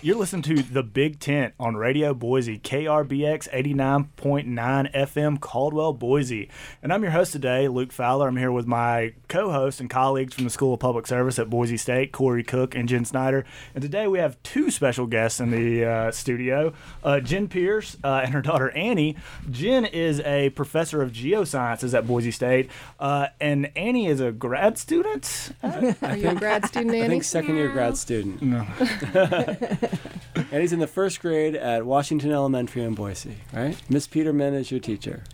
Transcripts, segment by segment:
You're listening to The Big Tent on Radio Boise, KRBX 89.9 FM, Caldwell, Boise. And I'm your host today, Luke Fowler. I'm here with my co hosts and colleagues from the School of Public Service at Boise State, Corey Cook and Jen Schneider. And today we have two special guests in the uh, studio uh, Jen Pierce uh, and her daughter Annie. Jen is a professor of geosciences at Boise State, uh, and Annie is a grad student. Are you a grad student, Annie? I think second year grad student. No. and he's in the first grade at Washington Elementary in Boise, right? Miss Peterman is your teacher.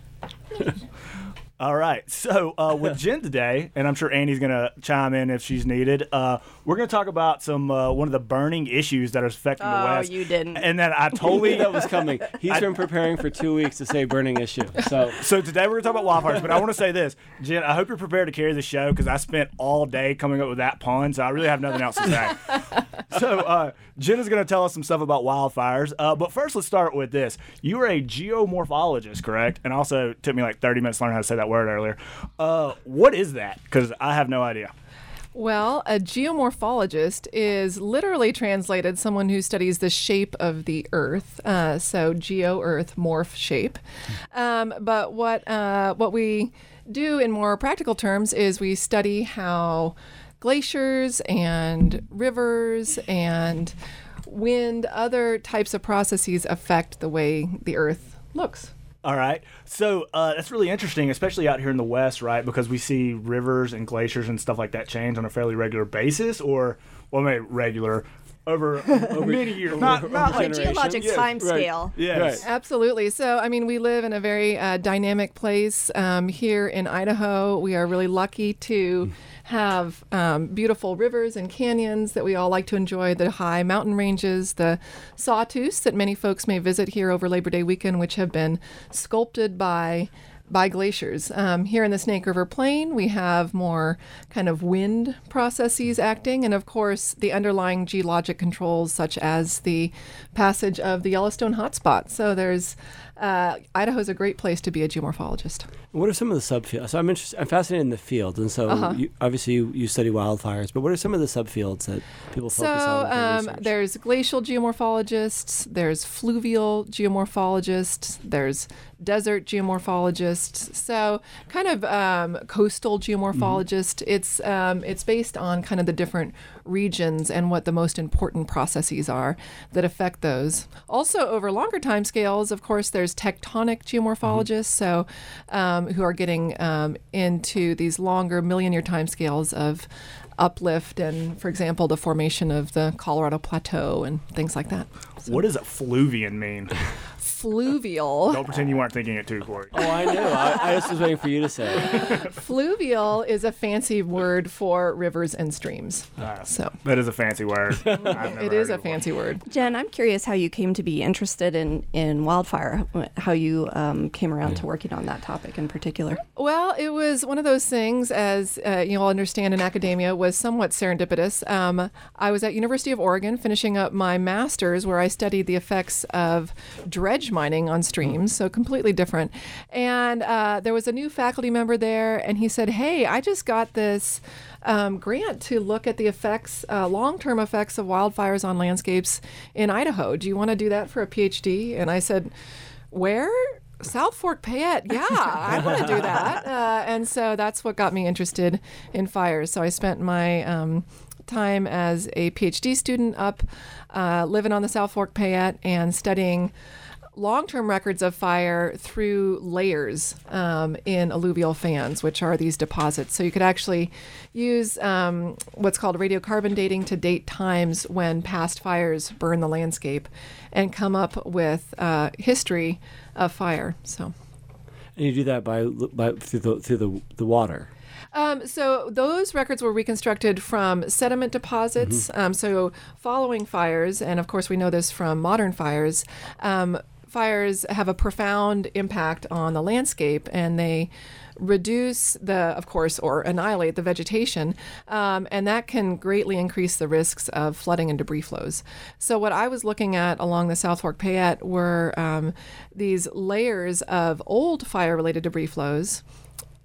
All right. So uh, with Jen today, and I'm sure Annie's going to chime in if she's needed. Uh, we're going to talk about some uh, one of the burning issues that are affecting oh, the West. you didn't. And then I totally that was coming. He's I, been preparing for two weeks to say burning issue. So so today we're going to talk about wildfires. But I want to say this, Jen. I hope you're prepared to carry the show because I spent all day coming up with that pun. So I really have nothing else to say. so uh, Jen is going to tell us some stuff about wildfires. Uh, but first, let's start with this. You are a geomorphologist, correct? And also it took me like 30 minutes to learn how to say that word earlier. Uh, what is that? Because I have no idea. Well, a geomorphologist is literally translated someone who studies the shape of the Earth. Uh, so geo Earth, morph shape. Um, but what uh, what we do in more practical terms is we study how glaciers and rivers and wind, other types of processes affect the way the Earth looks. All right. So uh, that's really interesting, especially out here in the West, right? Because we see rivers and glaciers and stuff like that change on a fairly regular basis, or, well, maybe regular, over, over many years, not, not like geologic yes, time right. scale. Yes. Right. Absolutely. So, I mean, we live in a very uh, dynamic place um, here in Idaho. We are really lucky to have um, beautiful rivers and canyons that we all like to enjoy, the high mountain ranges, the sawtooths that many folks may visit here over Labor Day weekend, which have been sculpted by by glaciers. Um, here in the Snake River Plain, we have more kind of wind processes acting, and of course, the underlying geologic controls, such as the passage of the Yellowstone hotspot. So there's uh, Idaho is a great place to be a geomorphologist. What are some of the subfields? So I'm interested. I'm fascinated in the field, and so uh-huh. you, obviously you, you, study wildfires. But what are some of the subfields that people so, focus on? So um, there's glacial geomorphologists. There's fluvial geomorphologists. There's desert geomorphologists. So kind of um, coastal geomorphologist. Mm-hmm. It's um, it's based on kind of the different regions and what the most important processes are that affect those. Also, over longer time scales, of course, there's tectonic geomorphologists, mm-hmm. so um, who are getting um, into these longer million year time scales of uplift and, for example, the formation of the Colorado Plateau and things like that. So. What does a fluvian mean? fluvial. Don't pretend you weren't thinking it too, Corey. Oh, I knew. I, I just was waiting for you to say. fluvial is a fancy word for rivers and streams. Uh, so that is a fancy word. it is a fancy word. Jen, I'm curious how you came to be interested in in wildfire. How you um, came around to working on that topic in particular. Well, it was one of those things, as uh, you'll understand in academia, was somewhat serendipitous. Um, I was at University of Oregon finishing up my master's, where I studied the effects of dredge mining on streams, so completely different. And uh, there was a new faculty member there, and he said, Hey, I just got this um, grant to look at the effects, uh, long term effects of wildfires on landscapes in Idaho. Do you want to do that for a PhD? And I said, Where? South Fork Payette, yeah, I want to do that. Uh, and so that's what got me interested in fires. So I spent my um, time as a PhD student up uh, living on the South Fork Payette and studying long term records of fire through layers um, in alluvial fans, which are these deposits. So you could actually use um, what's called radiocarbon dating to date times when past fires burn the landscape and come up with uh, history of fire. So. And you do that by, by through the through the, the water. Um, so those records were reconstructed from sediment deposits. Mm-hmm. Um, so following fires, and of course we know this from modern fires. Um, fires have a profound impact on the landscape and they reduce the, of course, or annihilate the vegetation, um, and that can greatly increase the risks of flooding and debris flows. So, what I was looking at along the South Fork Payette were um, these layers of old fire related debris flows.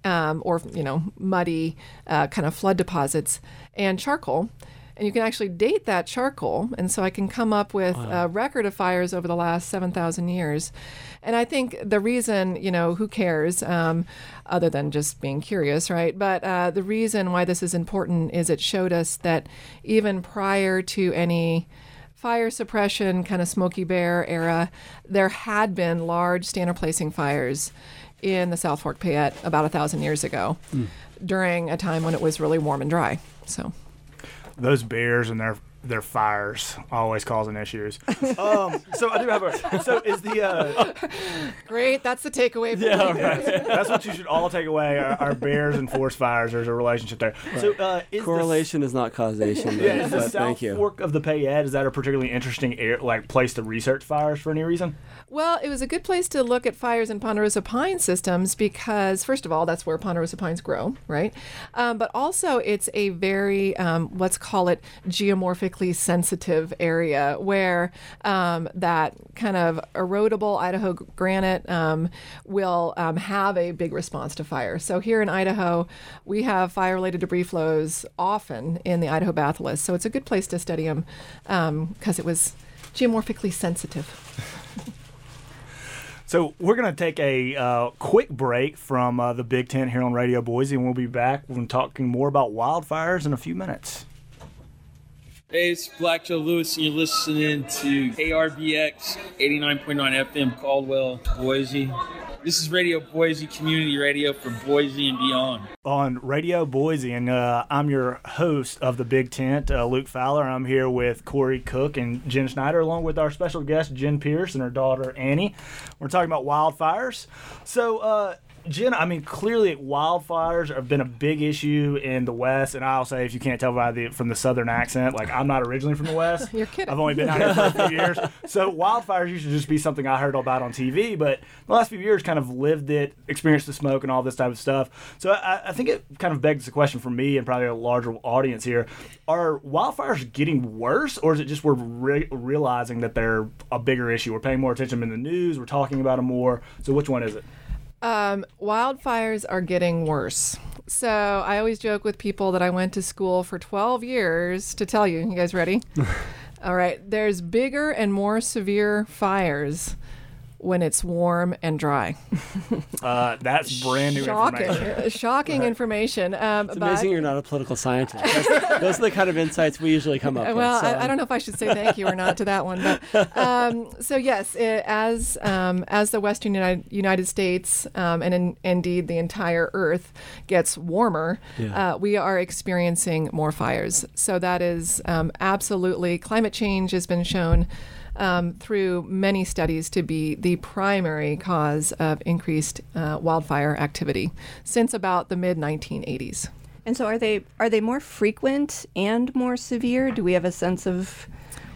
Um, or you know muddy uh, kind of flood deposits and charcoal and you can actually date that charcoal. And so I can come up with a record of fires over the last 7,000 years. And I think the reason, you know, who cares, um, other than just being curious, right? But uh, the reason why this is important is it showed us that even prior to any fire suppression, kind of Smokey Bear era, there had been large stand replacing fires in the South Fork Payette about a thousand years ago during a time when it was really warm and dry. So. Those bears and their their fires always causing issues. um, so I do have a. So is the uh, Great, that's the takeaway. For Yeah, right. that's what you should all take away are, are bears and forest fires. There's a relationship there. So uh, is the- Correlation is not causation. yeah, is the but South thank you. Fork of the Payette is that a particularly interesting air, like place to research fires for any reason? Well, it was a good place to look at fires in ponderosa pine systems because, first of all, that's where ponderosa pines grow, right? Um, but also, it's a very, um, let's call it sensitive area where um, that kind of erodible Idaho granite um, will um, have a big response to fire. So, here in Idaho, we have fire related debris flows often in the Idaho batholith. So, it's a good place to study them because it was geomorphically sensitive. So we're gonna take a uh, quick break from uh, the Big Tent here on Radio Boise, and we'll be back when talking more about wildfires in a few minutes. Hey, it's Black Joe Lewis, and you're listening to KRBX 89.9 FM Caldwell, Boise. This is Radio Boise, community radio for Boise and beyond. on Radio Boise, and uh, I'm your host of the Big Tent, uh, Luke Fowler. I'm here with Corey Cook and Jen Schneider, along with our special guest Jen Pierce and her daughter Annie. We're talking about wildfires. So, uh, Jen, I mean, clearly wildfires have been a big issue in the West, and I'll say, if you can't tell by the from the Southern accent, like I'm not originally from the West. You're kidding. I've only been out here for a few years, so wildfires used to just be something I heard about on TV, but the last few years, kind of lived it, experienced the smoke and all this type of stuff. So I, I think it kind of begs the question for me and probably a larger audience here: Are wildfires getting worse, or is it just we're re- realizing that they're a bigger issue? We're paying more attention in the news. We're talking about them more. So which one is it? Um, wildfires are getting worse. So I always joke with people that I went to school for 12 years to tell you. You guys ready? All right. There's bigger and more severe fires when it's warm and dry. Uh, that's brand new Shocking, information. shocking information. Um, It's amazing you're not a political scientist. Those are the kind of insights we usually come up well, with. so- I, I don't know if I should say thank you or not to that one, but um, so yes, it, as um, as the Western United, United States um, and in, indeed the entire Earth gets warmer, Yeah. uh, we are experiencing more fires. So that is um, absolutely climate change has been shown. Um, through many studies, to be the primary cause of increased uh, wildfire activity since about the mid 1980s. And so, are they are they more frequent and more severe? Do we have a sense of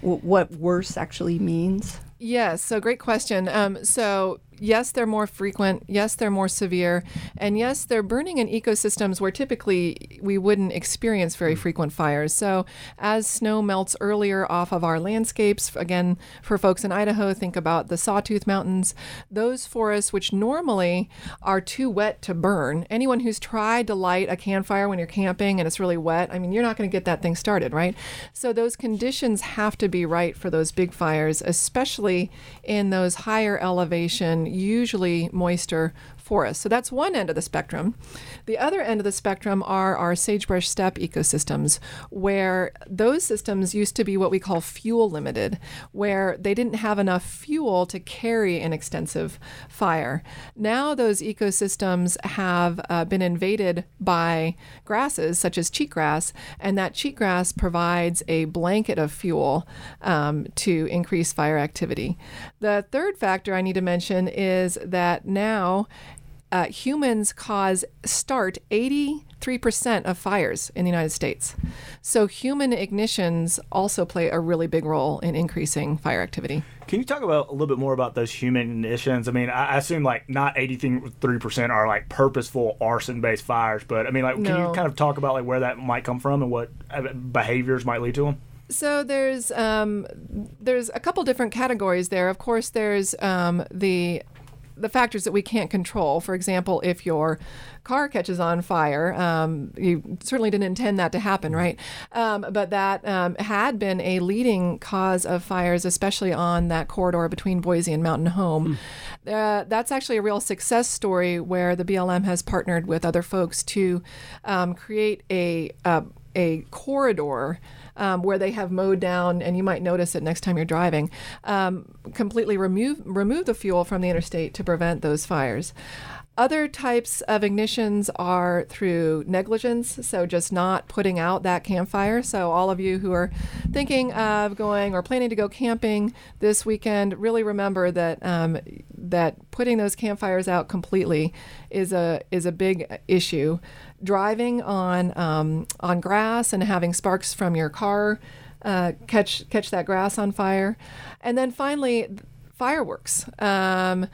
w- what worse actually means? Yes, so great question. Um, so, yes, they're more frequent. Yes, they're more severe. And yes, they're burning in ecosystems where typically we wouldn't experience very mm. frequent fires. So, as snow melts earlier off of our landscapes, again, for folks in Idaho, think about the Sawtooth Mountains. Those forests, which normally are too wet to burn, anyone who's tried to light a campfire when you're camping and it's really wet, I mean, you're not going to get that thing started, right? So, those conditions have to be right for those big fires, especially in those higher elevation, usually moister forests. So that's one end of the spectrum. The other end of the spectrum are our sagebrush steppe ecosystems, where those systems used to be what we call fuel limited, where they didn't have enough fuel to carry an extensive fire. Now those ecosystems have uh, been invaded by grasses such as cheatgrass, and that cheatgrass provides a blanket of fuel um, to increase fire activity. The third factor I need to mention is that now uh, humans cause start 83% of fires in the United States. So human ignitions also play a really big role in increasing fire activity. Can you talk about a little bit more about those human ignitions? I mean, I assume like not eighty three percent are like purposeful arson based fires, but I mean, like, can you kind of talk about like where that might come from and what uh, behaviors might lead to them? So there's um, there's a couple different categories there. Of course, there's um, the the factors that we can't control. For example, if your car catches on fire, um, you certainly didn't intend that to happen, right? Um, but that um, had been a leading cause of fires, especially on that corridor between Boise and Mountain Home. Uh, that's actually a real success story where the BLM has partnered with other folks to um, create a uh, a corridor um, where they have mowed down, and you might notice it next time you're driving, um, completely remove remove the fuel from the interstate to prevent those fires. Other types of ignitions are through negligence, so just not putting out that campfire. So, all of you who are thinking of going or planning to go camping this weekend, really remember that um, that putting those campfires out completely is a is a big issue. Driving on um, on grass and having sparks from your car uh, catch catch that grass on fire, and then finally fireworks. Um,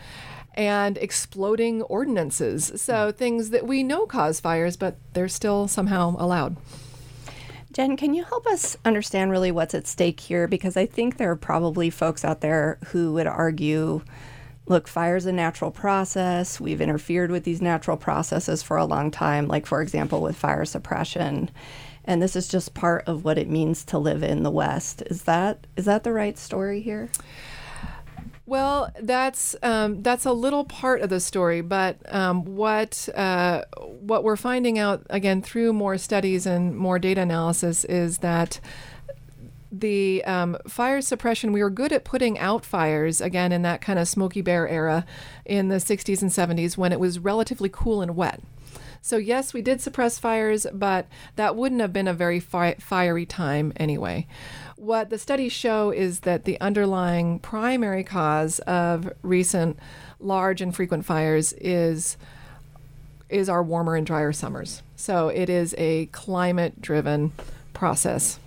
and exploding ordinances. So hmm. things that we know cause fires, but they're still somehow allowed. Jen, can you help us understand really what's at stake here? Because I think there are probably folks out there who would argue look, fire's a natural process. We've interfered with these natural processes for a long time, like, for example, with fire suppression. And this is just part of what it means to live in the West. Is that is that the right story here? Well, that's um, that's a little part of the story, but um, what uh, what we're finding out again through more studies and more data analysis is that the um, fire suppression we were good at putting out fires again in that kind of smokey Bear era in the 60s and 70s when it was relatively cool and wet. So yes, we did suppress fires, but that wouldn't have been a very fi- fiery time anyway. What the studies show is that the underlying primary cause of recent large and frequent fires is is our warmer and drier summers. So it is a climate driven process.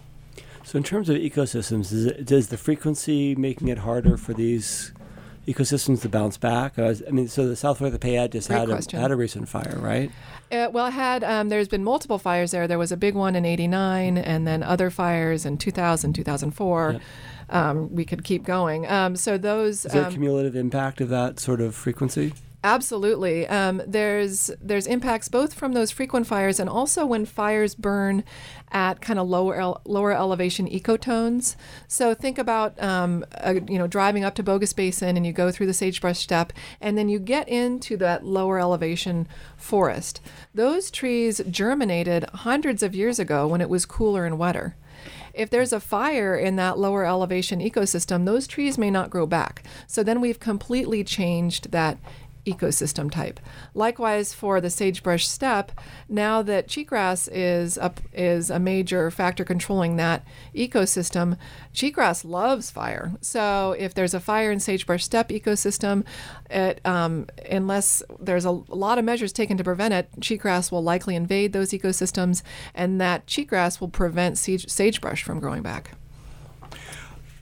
So, in terms of ecosystems, it, is the frequency making it harder for these ecosystems to bounce back? I, I mean, so the South Fork of the Payette just had a, had a recent fire, right? Uh, well, had um, there's been multiple fires there. There was a big one in '89, and then other fires in 2000, 2004. Yep. Um, we could keep going. Um, so those is there um, cumulative impact of that sort of frequency? Absolutely. Um, there's there's impacts both from those frequent fires and also when fires burn at kind of lower lower elevation ecotones. So think about um, you know driving up to Bogus Basin and you go through the sagebrush steppe and then you get into that lower elevation forest. Those trees germinated hundreds of years ago when it was cooler and wetter if there's a fire in that lower elevation ecosystem, those trees may not grow back. So then we've completely changed that ecosystem type. Likewise for the sagebrush steppe, now that cheatgrass is a, is a major factor controlling that ecosystem, cheatgrass loves fire. So if there's a fire in sagebrush steppe ecosystem, it, um, unless there's a lot of measures taken to prevent it, cheatgrass will likely invade those ecosystems, and that cheatgrass will prevent sage, sagebrush from growing back.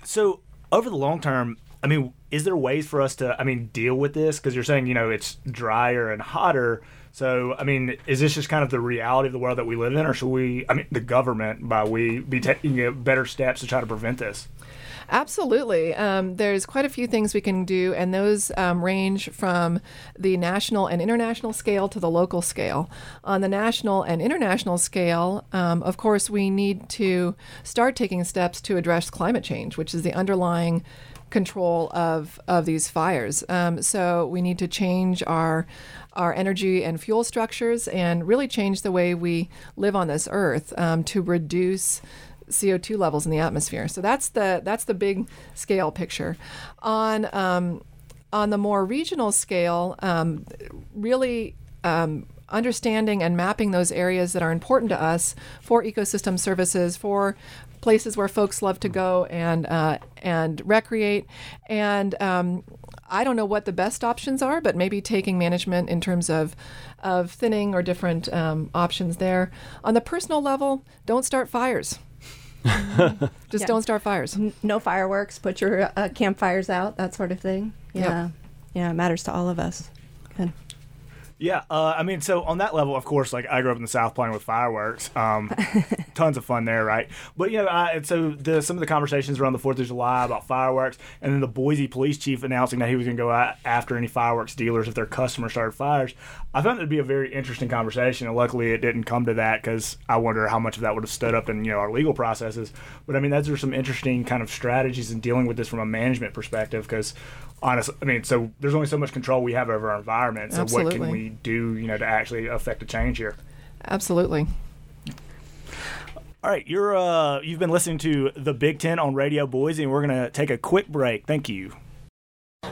So over the long term, I mean, is there ways for us to, I mean, deal with this? Because you're saying, you know, it's drier and hotter. So, I mean, is this just kind of the reality of the world that we live in, or should we, I mean, the government, by we, be taking better steps to try to prevent this? Absolutely. Um, there's quite a few things we can do, and those um, range from the national and international scale to the local scale. On the national and international scale, um, of course, we need to start taking steps to address climate change, which is the underlying control of of these fires. Um, so we need to change our our energy and fuel structures and really change the way we live on this earth um, to reduce CO2 levels in the atmosphere. So that's the that's the big scale picture. On um, on the more regional scale, um, really. Um, understanding and mapping those areas that are important to us for ecosystem services, for places where folks love to go and uh, and recreate. And um, I don't know what the best options are, but maybe taking management in terms of of thinning or different um, options there. On the personal level, don't start fires. Just yeah. don't start fires. No fireworks. Put your uh, campfires out. That sort of thing. Yeah, yep. yeah, it matters to all of us. Good. Yeah, uh, I mean, so on that level, of course, like I grew up in the South playing with fireworks. Um, tons of fun there, right? But you know, I, so the, some of the conversations around the Fourth of July about fireworks, and then the Boise police chief announcing that he was going to go after any fireworks dealers if their customers started fires. I found it to be a very interesting conversation, and luckily it didn't come to that because I wonder how much of that would have stood up in you know our legal processes. But I mean, those are some interesting kind of strategies in dealing with this from a management perspective because honestly, I mean, so there's only so much control we have over our environment. So Absolutely. what can we do, you know, to actually affect a change here? Absolutely. All right, you're uh, you've been listening to the Big Tent on Radio Boise, and we're gonna take a quick break. Thank you.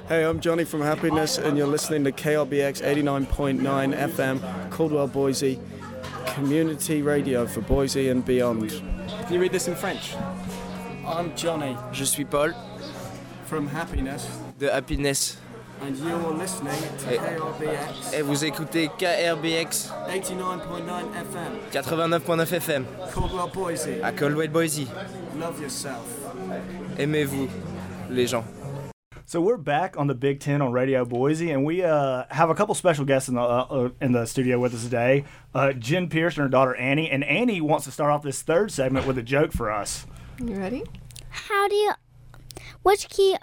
Hey, I'm Johnny from Happiness, and you're listening to KRBX 89.9 FM, Caldwell, Boise, community radio for Boise and beyond. Can you read this in French? I'm Johnny. Je suis Paul. From Happiness. De Happiness. And you're listening to et, KRBX. Et vous écoutez KRBX 89.9 FM. 89.9 FM. Caldwell, Boise. À Caldwell, Boise. Love yourself. Aimez-vous, les gens. So we're back on the Big Tent on Radio Boise, and we uh, have a couple special guests in the uh, uh, in the studio with us today. Uh, Jen Pierce and her daughter Annie, and Annie wants to start off this third segment with a joke for us. You ready? How do you? Which key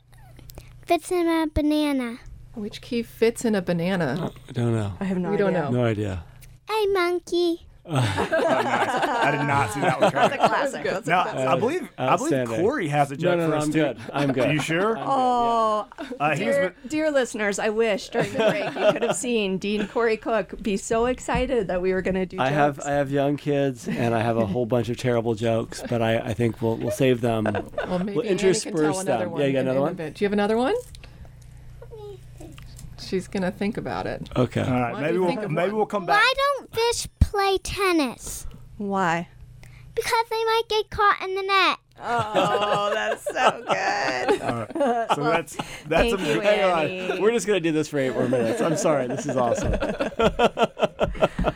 fits in a banana? Which key fits in a banana? I don't know. I have no we idea. don't know. No idea. A monkey oh, nice. I did not see that one coming. That's a classic. That's now, classic. I believe I believe Corey has a joke no, no, for us I'm too. good. I'm good. Are you sure? oh, uh, dear, dear listeners, I wish during the break you could have seen Dean Corey Cook be so excited that we were going to do. Jokes. I have I have young kids and I have a whole bunch of terrible jokes, but I, I think we'll we'll save them. Well, maybe we'll intersperse them. Yeah, you got another one. Do you have another one? She's gonna think about it. Okay. All right. Why maybe we'll maybe we'll come back. Why don't fish play tennis? Why? Because they might get caught in the net. Oh, that's so good. Right. So that's that's Thank a, you, Annie. We're just gonna do this for eight more minutes. I'm sorry. This is awesome.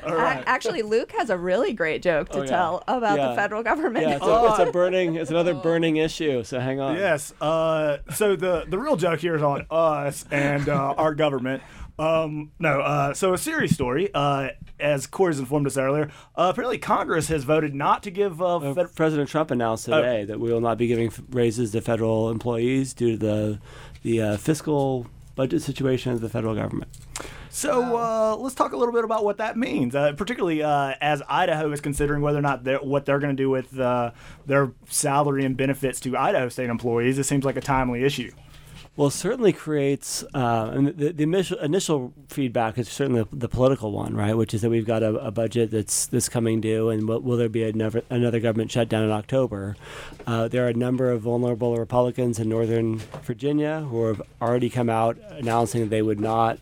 right. Actually, Luke has a really great joke to oh, yeah. tell about yeah. the federal government. Yeah, it's, a, it's a burning. It's another burning issue. So hang on. Yes. Uh, so the the real joke here is on us and uh, our government. Um, no, uh, so a serious story. Uh, as Corey's informed us earlier, uh, apparently Congress has voted not to give. Uh, uh, fed- President Trump announced oh. today that we will not be giving f- raises to federal employees due to the the uh, fiscal budget situation of the federal government. So uh, let's talk a little bit about what that means, uh, particularly uh, as Idaho is considering whether or not they're, what they're going to do with uh, their salary and benefits to Idaho state employees. It seems like a timely issue. Well, it certainly creates, uh, and the, the initial, initial, feedback is certainly the, political one, right? Which is that we've got a, a budget that's that's coming due, and will, will there be another, another government shutdown in October? Uh, there are a number of vulnerable Republicans in Northern Virginia who have already come out announcing that they would not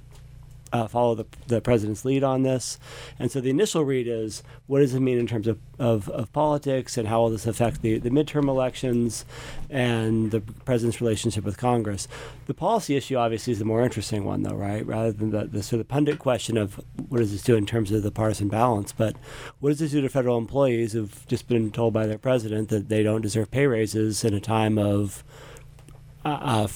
uh, follow the, the president's lead on this. And so the initial read is what does it mean in terms of, of, of politics and how will this affect the, the midterm elections and the president's relationship with Congress? The policy issue obviously is the more interesting one, though, right? Rather than the, the sort of pundit question of what does this do in terms of the partisan balance, but what does this do to federal employees who've just been told by their president that they don't deserve pay raises in a time of uh, uh,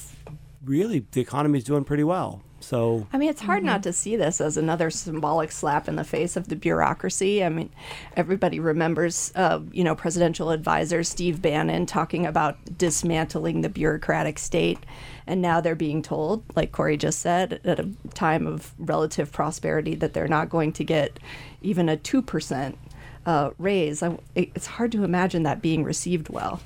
really the economy is doing pretty well. So I mean, it's hard mm-hmm. not to see this as another symbolic slap in the face of the bureaucracy. I mean, everybody remembers, uh, you know, presidential advisor Steve Bannon talking about dismantling the bureaucratic state, and now they're being told, like Corey just said, at a time of relative prosperity, that they're not going to get even a two percent uh, raise. I, it's hard to imagine that being received well.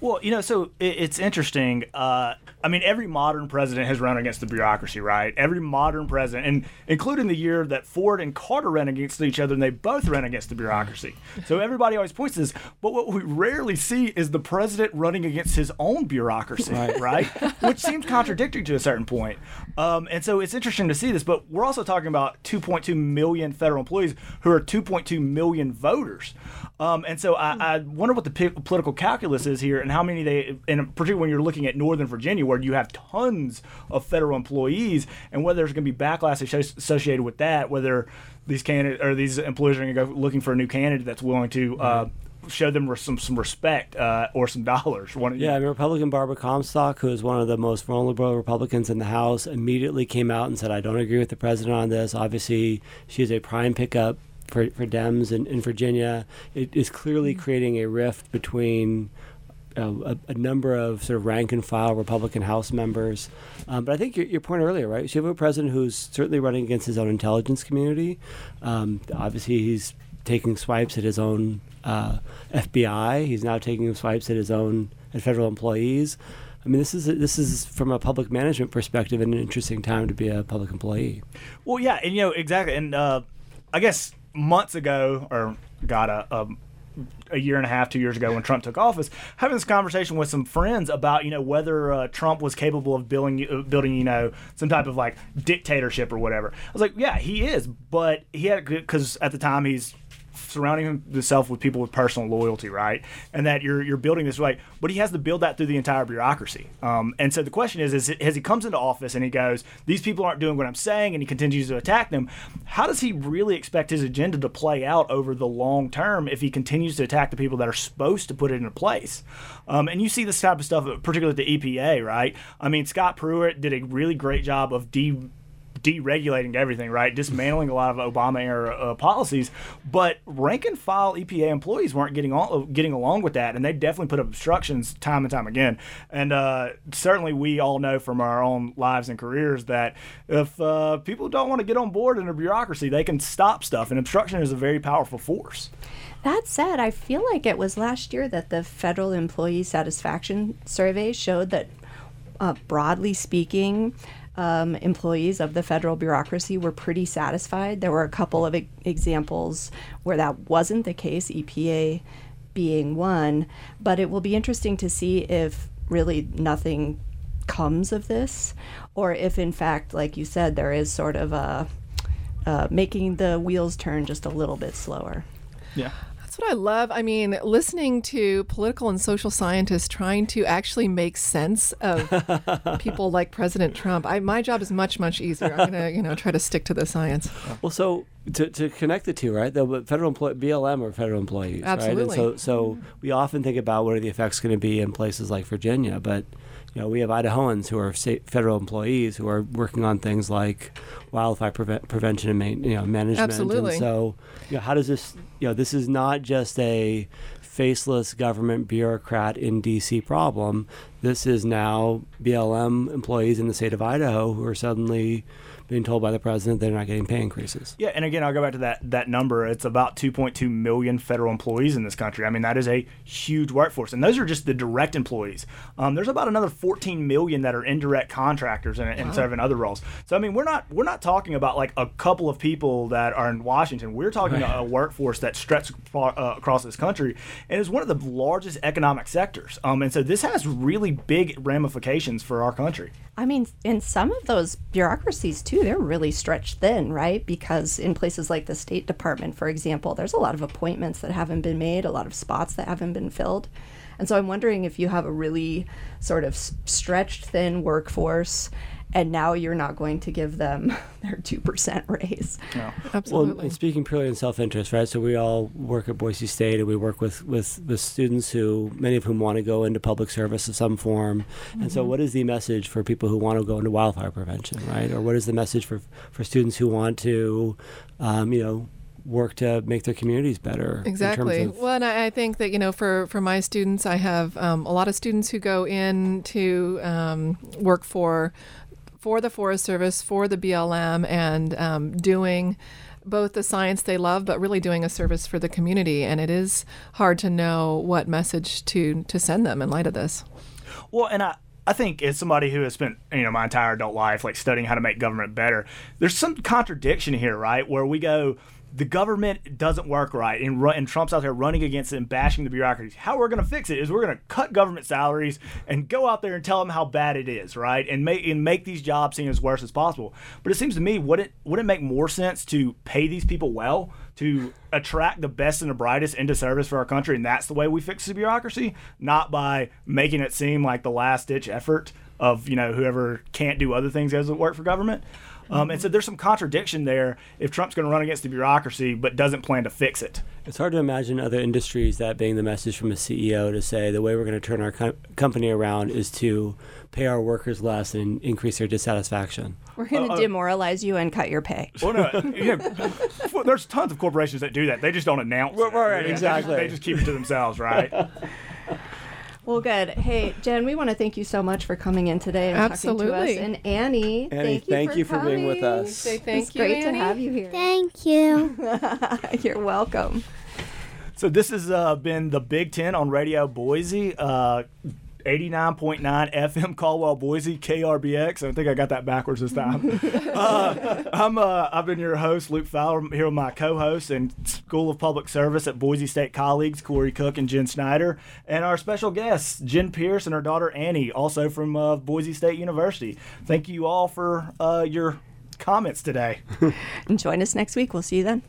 Well, you know, so it, it's interesting. Uh, I mean, every modern president has run against the bureaucracy, right? Every modern president, and including the year that Ford and Carter ran against each other, and they both ran against the bureaucracy. So everybody always points to this. But what we rarely see is the president running against his own bureaucracy, right? right? Which seems contradictory to a certain point. Um, and so it's interesting to see this. But we're also talking about 2.2 million federal employees who are 2.2 million voters. Um, and so I, I, wonder what the p- political calculus is here, and how many they, and particularly when you're looking at Northern Virginia, where you have tons of federal employees, and whether there's going to be backlash associated with that, whether these candidates or these employees are going to go looking for a new candidate that's willing to uh, show them some some respect uh, or some dollars. One, Yeah, Republican Barbara Comstock, who is one of the most vulnerable Republicans in the House, immediately came out and said, I don't agree with the president on this. Obviously, she's a prime pickup for, for Dems in, in Virginia. It is clearly creating a rift between a, a number of sort of rank and file Republican House members. Um, but I think your, your point earlier, right? So you have a president who's certainly running against his own intelligence community. Um, obviously, he's taking swipes at his own uh, FBI. He's now taking swipes at his own at federal employees. I mean, this is this is from a public management perspective an interesting time to be a public employee. Well, yeah, and you know exactly, and uh, I guess months ago, or got a, a a year and a half, two years ago, when Trump took office, having this conversation with some friends about you know whether uh, Trump was capable of building uh, building you know some type of like dictatorship or whatever. I was like, yeah, he is, but he had because at the time he's surrounding himself with people with personal loyalty, right? And that you're you're building this way, but he has to build that through the entire bureaucracy. Um, and so the question is, is as he comes into office and he goes, these people aren't doing what I'm saying, and he continues to attack them, how does he really expect his agenda to play out over the long term if he continues to attack the people that are supposed to put it into place? Um, and you see this type of stuff, particularly at the EPA, right? I mean, Scott Pruitt did a really great job of de deregulating everything, right? Dismantling a lot of Obama era uh, policies, but rank and file EPA employees weren't getting on, getting along with that, and they definitely put up obstructions time and time again. And uh, certainly, we all know from our own lives and careers that if uh, people don't want to get on board in a bureaucracy, they can stop stuff, and obstruction is a very powerful force. That said, I feel like it was last year that the federal employee satisfaction survey showed that, uh, broadly speaking, um, employees of the federal bureaucracy were pretty satisfied. There were a couple of e- examples where that wasn't the case, EPA being one, but it will be interesting to see if really nothing comes of this, or if in fact, like you said, there is sort of a uh, making the wheels turn just a little bit slower. Yeah. What I love. I mean, listening to political and social scientists trying to actually make sense of people like President Trump. I, my job is much, much easier. I'm going to, you know, try to stick to the science. Well, so to, to connect the two, right? The federal employee, BLM are federal employees, Absolutely. right? And so, so mm-hmm. we often think about what are the effects going to be in places like Virginia, but you know, we have Idahoans who are federal employees who are working on things like wildfire prevent, prevention and main, you know, management. Absolutely. And so, you know, how does this, you know, this is not just a faceless government bureaucrat in D.C. problem. This is now BLM employees in the state of Idaho who are suddenly being told by the president they're not getting pay increases. Yeah, and again, I'll go back to that that number. It's about 2.2 million federal employees in this country. I mean, that is a huge workforce, and those are just the direct employees. Um, there's about another 14 million that are indirect contractors and, and serve in other roles. So I mean, we're not we're not talking about like a couple of people that are in Washington. We're talking a, a workforce that stretches uh, across this country and is one of the largest economic sectors. Um, and so this has really big ramifications for our country. I mean, in some of those bureaucracies too, they're really stretched thin, right? Because in places like the State Department, for example, there's a lot of appointments that haven't been made, a lot of spots that haven't been filled. And so I'm wondering if you have a really sort of stretched thin workforce and now you're not going to give them their 2% raise. No. Absolutely. Well, and speaking purely in self-interest, right? So we all work at Boise State, and we work with, with, with students who, many of whom want to go into public service of some form. And so, what is the message for people who want to go into wildfire prevention, right? Or what is the message for for students who want to, um, you know, work to make their communities better? in terms Exactly. of- well, and I, I think that you know, for for my students, I have um, a lot of students who go in to um, work for for the Forest Service, for the BLM, and um, doing both the science they love, but really doing a service for the community. And it is hard to know what message to to send them in light of this. Well, and I. I think as somebody who has spent you know my entire adult life like studying how to make government better, there's some contradiction here, right? Where we go, the government doesn't work right, and, and Trump's out there running against it and bashing the bureaucracy. How we're going to fix it is we're going to cut government salaries and go out there and tell them how bad it is, right? And make and make these jobs seem as worse as possible. But it seems to me, would it would it make more sense to pay these people well? to attract the best and the brightest into service for our country, and that's the way we fix the bureaucracy, not by making it seem like the last ditch effort of you know whoever can't do other things it work for government. Um, and so there's some contradiction there if Trump's going to run against the bureaucracy but doesn't plan to fix it. It's hard to imagine other industries that being the message from a CEO to say the way we're going to turn our co- company around is to pay our workers less and increase their dissatisfaction. We're going to Uh, uh, demoralize you and cut your pay. Well, no, you know, well, there's tons of corporations that do that. They just don't announce it. right, They just- exactly. They just keep it to themselves, right? Well, good. Hey, Jen, we want to thank you so much for coming in today and talking to us. And Annie, Annie, thank you, thank for, you for being with coming. us. Say thank it's you, great Annie. to have you here. Thank you. You're welcome. So this has uh, been the Big Tent on Radio Boise. Uh, 89.9 FM Caldwell Boise KRBX. I think I got that backwards this time. uh, I'm uh, I've been your host Luke Fowler I'm here with my co-host and School of Public Service at Boise State colleagues Corey Cook and Jen Schneider, and our special guests Jen Pierce and her daughter Annie, also from uh, Boise State University. Thank you all for uh, your comments today. And join us next week. We'll see you then.